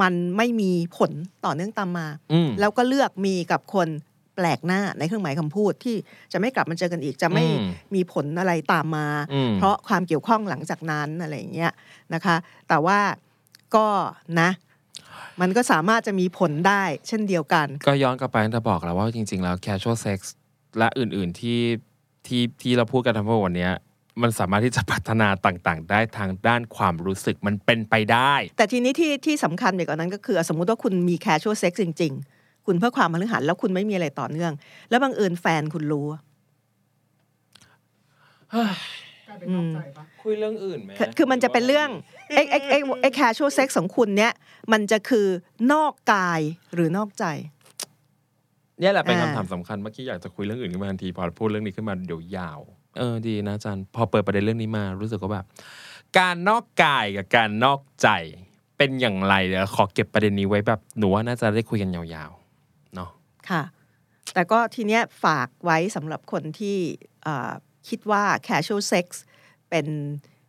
S3: มันไม่มีผลต่อเนื่องตามมา
S2: อืม
S3: แล้วก็เลือกมีกับคนแปลกหน้าในเครื่องหมายคำพูดที่จะไม่กลับมาเจอกันอีกจะไม่
S2: อืม
S3: มีผลอะไรตามมา
S2: อืม
S3: เพราะความเกี่ยวข้องหลังจากนั้นอะไรอย่างเงี้ยนะคะ แต่ว่า ก็นะ มันก็สามารถจะมีผลได้เช่นเดียวกัน
S2: ก็ย้อนกลับไปจะบอกแล้วว่าจริง ๆ แล้ว casual sex และอื่น ๆ ที่ที่ที่เราพูดกันทั้งหมดวันเนี้ยมันสามารถที่จะพัฒนาต่างๆ ได้ทางด้านความรู้สึกมันเป็นไปได้
S3: แต่ทีนี้ที่ที่สำคัญไปกว่านั้นก็คือ สมมุติว่าคุณมี casual sex จริง ๆ คุณเพื่อความมหันแล้วคุณไม่มีอะไรต่อเนื่อง แล้วบังเอิญแฟนคุณรู้
S4: กลายเป็นนอกใจปะ
S2: คุยเรื่องอื่นไหม
S3: คือคือมันจะเป็นเรื่องไอ้ไอ้ไอ้ไอ้ casual sex ของคุณเนี่ยมันจะคือนอกกายหรือนอกใจ
S2: เนี่ยแหละเป็น
S3: อ่า
S2: คำถามสำคัญเมื่อกี้อยากจะคุยเรื่องอื่นขึ้นมาทันทีพอพูดเรื่องนี้ขึ้นมาเดี๋ยวยาวเออดีนะอาจารย์พอเปิดประเด็นเรื่องนี้มารู้สึกว่าแบบการนอกกายกับการนอกใจเป็นอย่างไรเดี๋ยวขอเก็บประเด็นนี้ไว้แบบหนูว่าน่าจะได้คุยกันยาวๆเนาะ
S3: ค่ะ แต่ก็ทีเนี้ยฝากไว้สำหรับคนที่เอ่อ คิดว่า casual sex เป็น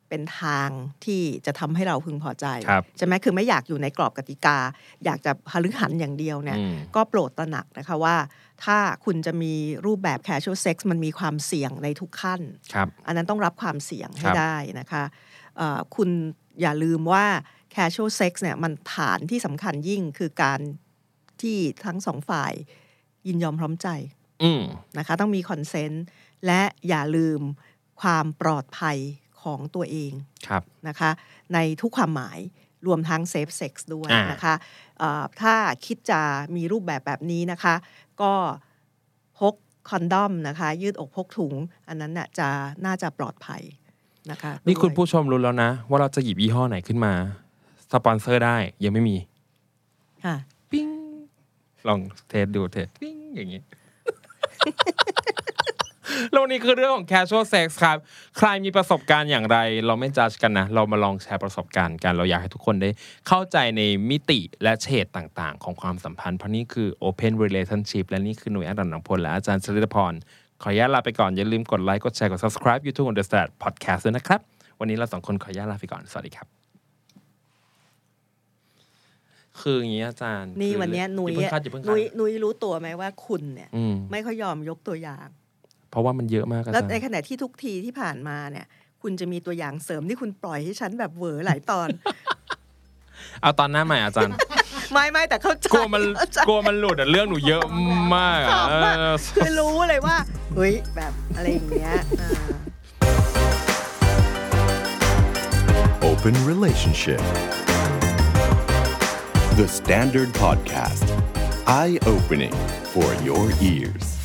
S3: เป็นทางที่จะทำให้เราพึงพอใจ
S2: ครับ
S3: ใช่ไหมคือไม่อยากอยู่ในกรอบกติกา อยากจะหฤหันอย่างเดียวเนี่ย
S2: อืม
S3: ก็โปรดตระหนักนะคะว่า ถ้าคุณจะมีรูปแบบ casual sex มันมีความเสี่ยงในทุกขั้น
S2: ครับ
S3: อันนั้นต้องรับความเสี่ยงให้
S2: ครับ
S3: ได้นะคะเอ่อคุณอย่าลืมว่า casual sex เนี่ยมันฐานที่สำคัญยิ่งคือการที่ทั้งสองฝ่ายยินยอมพร้อมใจ
S2: อืม
S3: นะคะต้องมีคอนเซนต์ และอย่าลืมความปลอดภัยของตัวเอง
S2: ครับ
S3: นะคะ ในทุกความหมายรวมทั้ง safe sex ด้วย
S2: อ่าน
S3: นะคะเอ่อถ้าคิดจะมีรูปแบบแบบนี้นะคะ ก็พก condom นะคะ ยืดอกพกถุง อันนั้นน่ะจะน่าจะปลอดภัยนะคะ
S2: นี่คุณ
S3: ด้วย
S2: ผู้ชมรู้แล้วนะ ว่าเราจะหยิบยี่ห้อไหนขึ้นมา สปอนเซอร์ได้ยังไม่มี
S3: ค่ะ
S2: ปิ้ง ลอง test ดู test ปิ้งอย่างนี้ แล้ววันนี้คือเรื่องของ casual sex ครับ ใครมีประสบการณ์อย่างไร เราไม่จัดกันนะ เรามาลองแชร์ประสบการณ์กัน เราอยากให้ทุกคนได้เข้าใจในมิติและเฉดต่างๆ ของความสัมพันธ์ เพราะนี่คือ open relationship และนี่คือหน่วยอาดันหนังพลและอาจารย์สริตพร ขออนุญาตลาไปก่อน อย่าลืมกดไลค์ กดแชร์ กด subscribe YouTube on the Start Podcast ด้วยนะครับ วันนี้เราสองคนขออนุญาตลาไปก่อน สวัสดีครับ คืออย่างนี้อาจารย์
S3: นี่
S2: คือ
S3: วันเนี้ยนุ้ย
S2: อา
S3: อะ
S2: เพิ่งคาดอย่าเพิ่งคา
S3: นุ้ย
S2: ด
S3: นุ้ยรู้ตัวไหมว่าคุณเนี่ย
S2: อืม
S3: ไม่ค่อยยอมยกตัวอย่าง
S2: เพ ราะว่ามันเยอะมากอา
S3: แล้ว
S2: จารย์
S3: ในขณะที่ทุกทีที่ผ่านมาเนี่ย คุณจะมีตัวอย่างเสริมที่คุณปล่อยให้ฉันแบบเหวอหลายตอน
S2: เอาตอนหน้าใหม่อาจารย์
S3: ไม่ไม่แต่เข้าใจ
S2: กลัวมัน
S3: เข้าใจ
S2: กลัวมันหลุดอะเรื่องหนูเยอะมากอะ
S3: ขำอะ
S2: เออ
S3: คือรู้เลยว่าเฮ้ยแบบอะไรอย่างเงี้ยอ่า
S1: Open Relationship The Standard Podcast Eye Opening for Your Ears